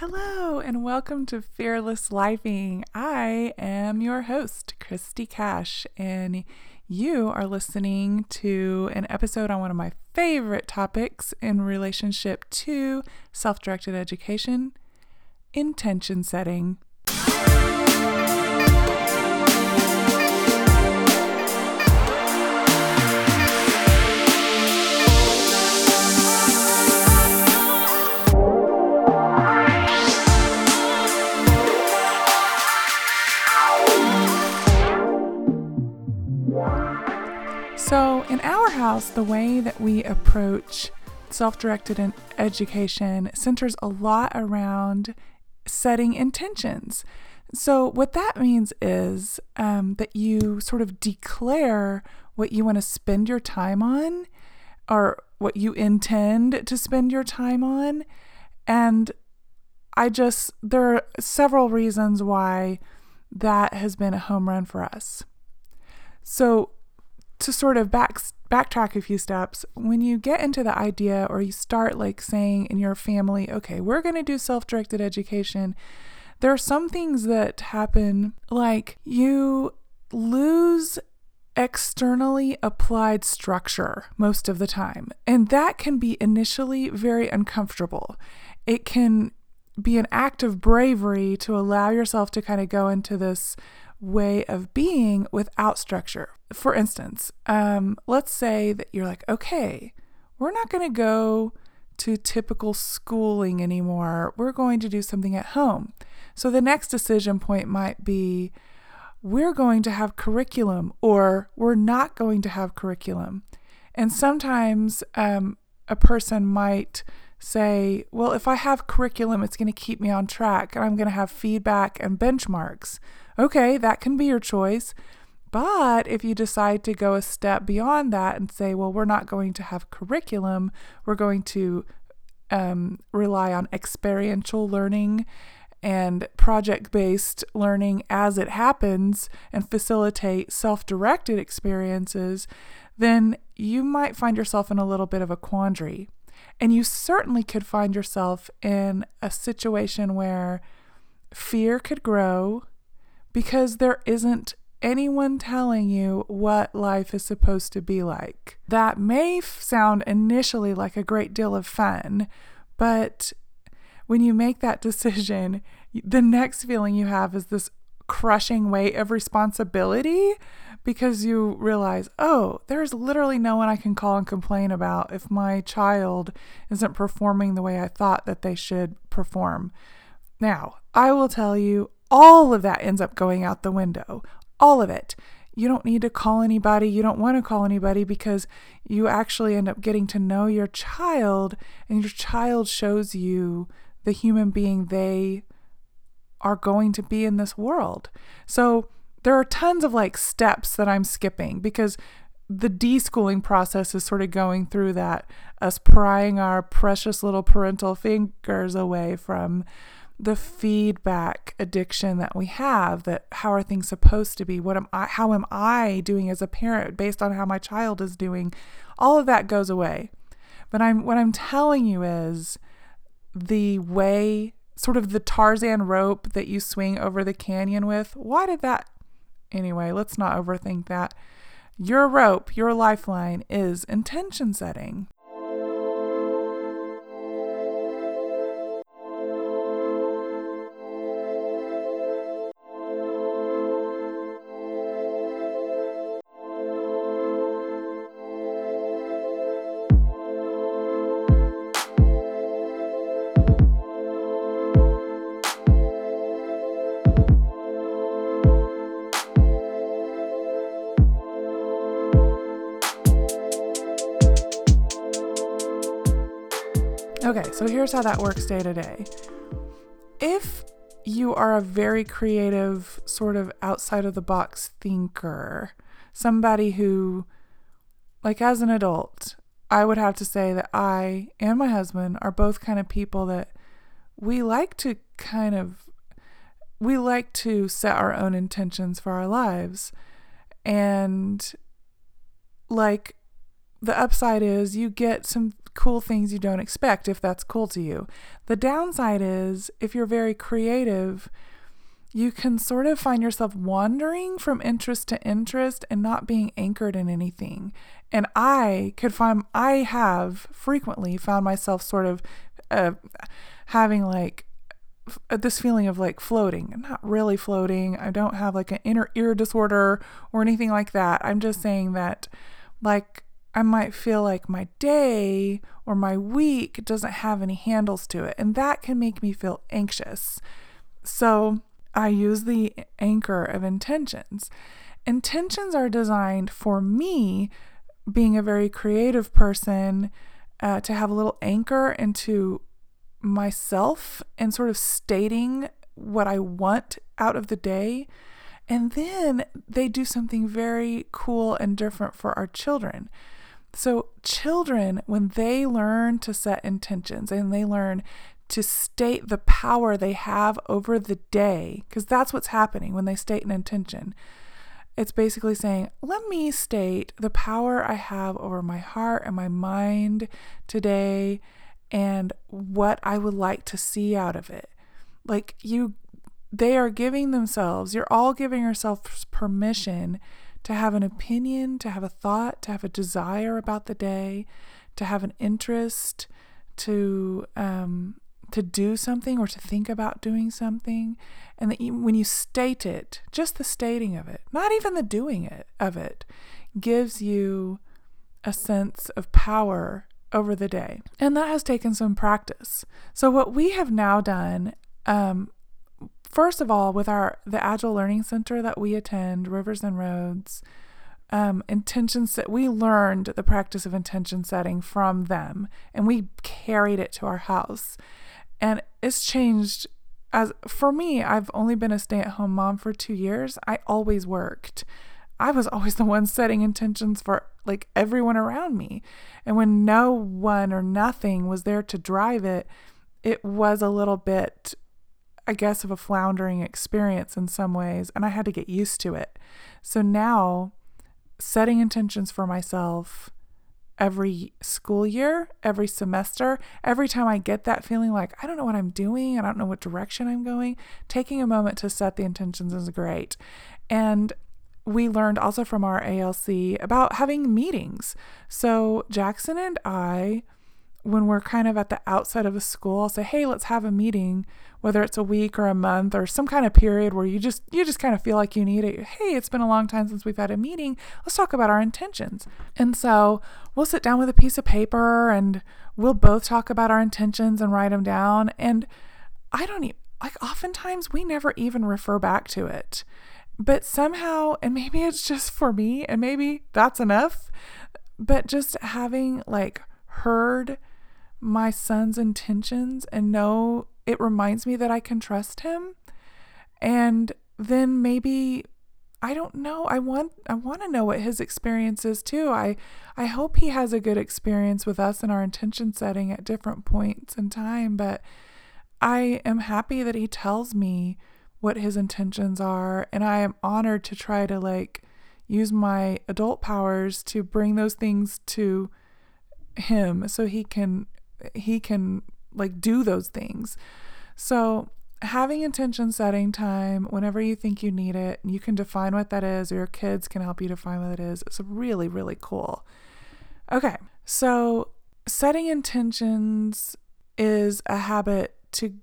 Hello, and welcome to Fearless Living. I am your host, Christy Cash, and you are listening to an episode on one of my favorite topics in relationship to self directed education intention setting. In our house, the way that we approach self directed education centers a lot around setting intentions. So, what that means is um, that you sort of declare what you want to spend your time on or what you intend to spend your time on. And I just, there are several reasons why that has been a home run for us. So, to sort of back backtrack a few steps, when you get into the idea or you start like saying in your family, okay, we're going to do self-directed education, there are some things that happen like you lose externally applied structure most of the time. And that can be initially very uncomfortable. It can be an act of bravery to allow yourself to kind of go into this way of being without structure. For instance, um, let's say that you're like, okay, we're not going to go to typical schooling anymore. We're going to do something at home. So the next decision point might be we're going to have curriculum or we're not going to have curriculum. And sometimes um, a person might say, well, if I have curriculum, it's going to keep me on track and I'm going to have feedback and benchmarks. Okay, that can be your choice. But if you decide to go a step beyond that and say, well, we're not going to have curriculum, we're going to um, rely on experiential learning and project based learning as it happens and facilitate self directed experiences, then you might find yourself in a little bit of a quandary. And you certainly could find yourself in a situation where fear could grow because there isn't anyone telling you what life is supposed to be like. That may sound initially like a great deal of fun, but when you make that decision, the next feeling you have is this crushing weight of responsibility because you realize, oh, there's literally no one I can call and complain about if my child isn't performing the way I thought that they should perform. Now, I will tell you, all of that ends up going out the window. All of it. You don't need to call anybody. You don't want to call anybody because you actually end up getting to know your child, and your child shows you the human being they are going to be in this world. So there are tons of like steps that I'm skipping because the deschooling process is sort of going through that, us prying our precious little parental fingers away from the feedback addiction that we have that how are things supposed to be? What am i how am i doing as a parent based on how my child is doing? All of that goes away. But i'm what i'm telling you is the way sort of the tarzan rope that you swing over the canyon with why did that anyway let's not overthink that. Your rope your lifeline is intention setting Okay, so here's how that works day to day. If you are a very creative, sort of outside of the box thinker, somebody who, like as an adult, I would have to say that I and my husband are both kind of people that we like to kind of we like to set our own intentions for our lives and like the upside is you get some cool things you don't expect if that's cool to you. The downside is if you're very creative, you can sort of find yourself wandering from interest to interest and not being anchored in anything. And I could find, I have frequently found myself sort of uh, having like this feeling of like floating. Not really floating. I don't have like an inner ear disorder or anything like that. I'm just saying that, like, I might feel like my day or my week doesn't have any handles to it, and that can make me feel anxious. So I use the anchor of intentions. Intentions are designed for me, being a very creative person, uh, to have a little anchor into myself and sort of stating what I want out of the day. And then they do something very cool and different for our children. So, children, when they learn to set intentions and they learn to state the power they have over the day, because that's what's happening when they state an intention. It's basically saying, let me state the power I have over my heart and my mind today and what I would like to see out of it. Like you, they are giving themselves, you're all giving yourselves permission to have an opinion, to have a thought, to have a desire about the day, to have an interest, to um, to do something or to think about doing something, and that you, when you state it, just the stating of it, not even the doing it of it, gives you a sense of power over the day, and that has taken some practice. So what we have now done. Um, first of all, with our the Agile Learning Center that we attend, Rivers and Roads, um, intention set, we learned the practice of intention setting from them, and we carried it to our house, and it's changed. As for me, I've only been a stay-at-home mom for two years. I always worked. I was always the one setting intentions for like everyone around me. And when no one or nothing was there to drive it, it was a little bit I guess, of a floundering experience in some ways, and I had to get used to it. So now, setting intentions for myself every school year, every semester, every time I get that feeling like I don't know what I'm doing, I don't know what direction I'm going, taking a moment to set the intentions is great. And we learned also from our ALC about having meetings. So Jackson and I when we're kind of at the outside of a school, I'll say, "Hey, let's have a meeting, whether it's a week or a month or some kind of period where you just you just kind of feel like you need it. Hey, it's been a long time since we've had a meeting. Let's talk about our intentions." And so, we'll sit down with a piece of paper and we'll both talk about our intentions and write them down. And I don't even like oftentimes we never even refer back to it. But somehow, and maybe it's just for me and maybe that's enough, but just having like heard my son's intentions and know it reminds me that I can trust him. And then maybe I don't know. I want I want to know what his experience is too. I I hope he has a good experience with us and our intention setting at different points in time, but I am happy that he tells me what his intentions are and I am honored to try to like use my adult powers to bring those things to him so he can he can like do those things. So, having intention setting time whenever you think you need it, you can define what that is, or your kids can help you define what it is. It's really, really cool. Okay, so setting intentions is a habit to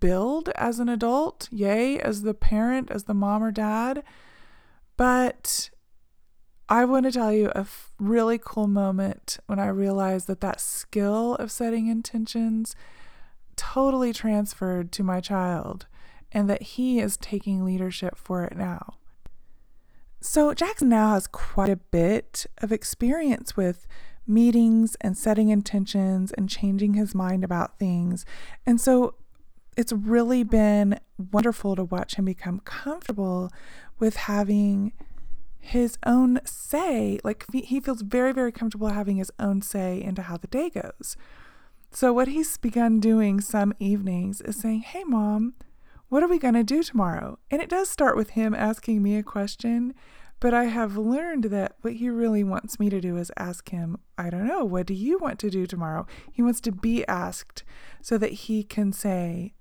build as an adult, yay, as the parent, as the mom or dad. But I want to tell you a f- really cool moment when I realized that that skill of setting intentions totally transferred to my child and that he is taking leadership for it now. So, Jackson now has quite a bit of experience with meetings and setting intentions and changing his mind about things. And so, it's really been wonderful to watch him become comfortable with having his own say. Like he feels very, very comfortable having his own say into how the day goes. So, what he's begun doing some evenings is saying, Hey, mom, what are we going to do tomorrow? And it does start with him asking me a question, But I have learned that what he really wants me to do is ask him, I don't know, what do you want to do tomorrow? He wants to be asked so that he can say,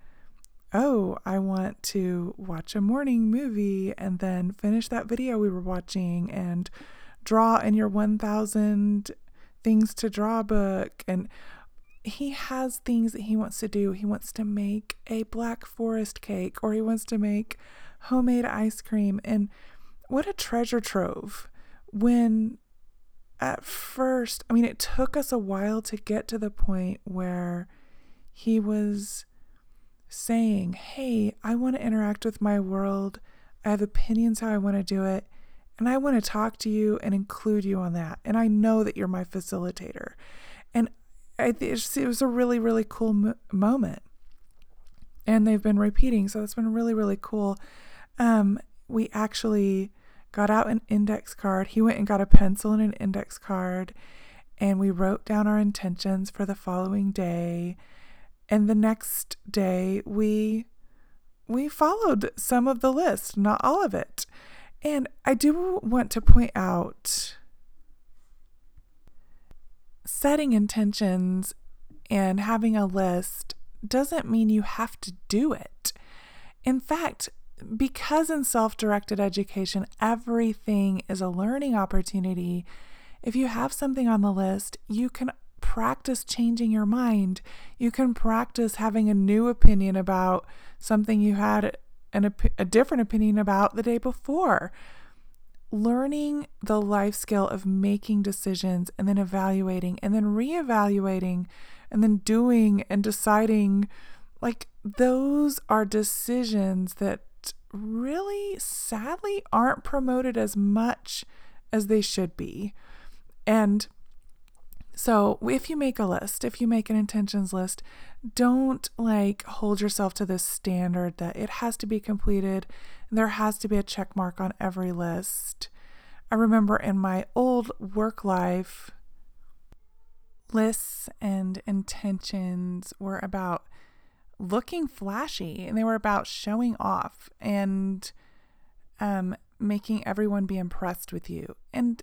Oh, I want to watch a morning movie and then finish that video we were watching and draw in your 1000 things to draw book. And he has things that he wants to do. He wants to make a black forest cake or he wants to make homemade ice cream. And what a treasure trove when at first, I mean, it took us a while to get to the point where he was saying, Hey, I want to interact with my world. I have opinions how I want to do it. And I want to talk to you and include you on that. And I know that you're my facilitator. And I, it was a really, really cool mo- moment. And they've been repeating. So it's been really, really cool. Um, we actually got out an index card. He went and got a pencil and an index card. And we wrote down our intentions for the following day. And the next day, we we followed some of the list, not all of it. And I do want to point out setting intentions and having a list doesn't mean you have to do it. In fact, because in self directed education, everything is a learning opportunity, if you have something on the list, you can practice changing your mind. You can practice having a new opinion about something you had an, a different opinion about the day before. Learning the life skill of making decisions and then evaluating and then reevaluating and then doing and deciding like those are decisions that really sadly aren't promoted as much as they should be. And so, if you make a list, if you make an intentions list, don't like hold yourself to this standard that it has to be completed there has to be a check mark on every list. I remember in my old work life, lists and intentions were about looking flashy and they were about showing off and um, making everyone be impressed with you. And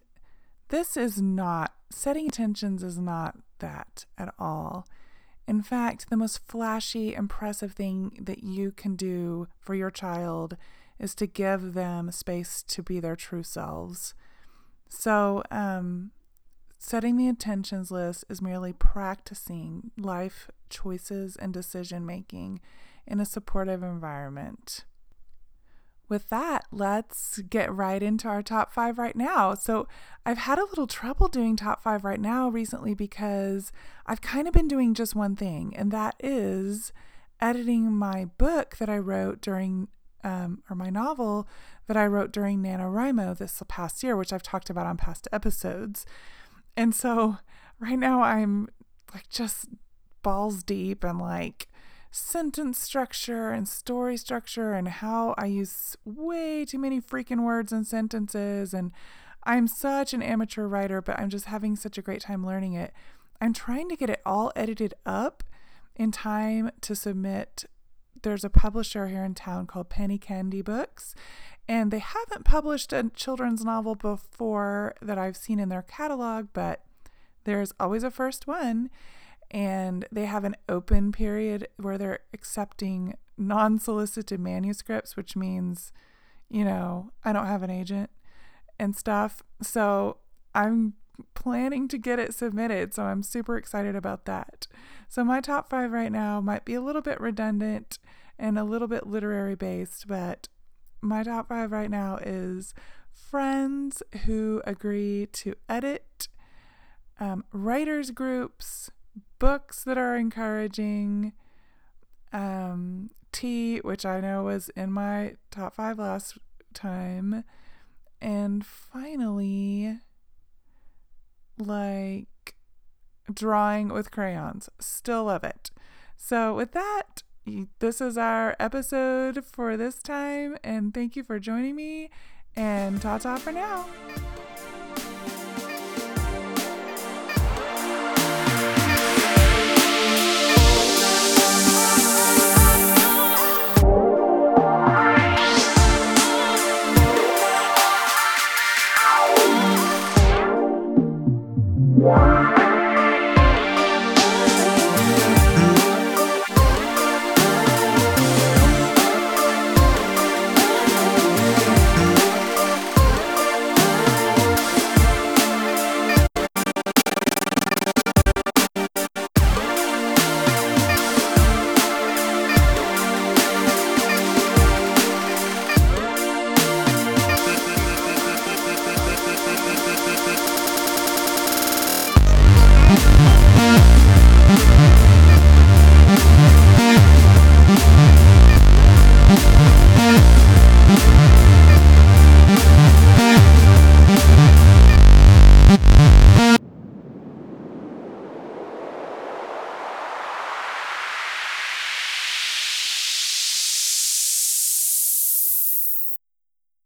this is not, setting intentions is not that at all. In fact, the most flashy, impressive thing that you can do for your child is to give them space to be their true selves. So, um, setting the intentions list is merely practicing life choices and decision making in a supportive environment with that, let's get right into our top five right now. So, I've had a little trouble doing top five right now recently because I've kind of been doing just one thing, and that is editing my book that I wrote during, um, or my novel that I wrote during NaNoWriMo this past year, which I've talked about on past episodes. And so, right now, I'm like just balls deep and like sentence structure and story structure and how I use way too many freaking words and sentences. And I'm such an amateur writer, but I'm just having such a great time learning it. I'm trying to get it all edited up in time to submit. There's a publisher here in town called Penny Candy Books, and they haven't published a children's novel before that I've seen in their catalog, but there's always a first one and they have an open period where they're accepting non solicited manuscripts, which means, you know, I don't have an agent and stuff. So I'm planning to get it submitted. So I'm super excited about that. So my top five right now might be a little bit redundant and a little bit literary based, but my top five right now is friends who agree to edit, um, writers groups, books that are encouraging, um, tea, which I know was in my top five last time, and finally, like drawing with crayons. Still love it. So, with that, this is our episode for this time, and thank you for joining me. And ta ta for now. Wow.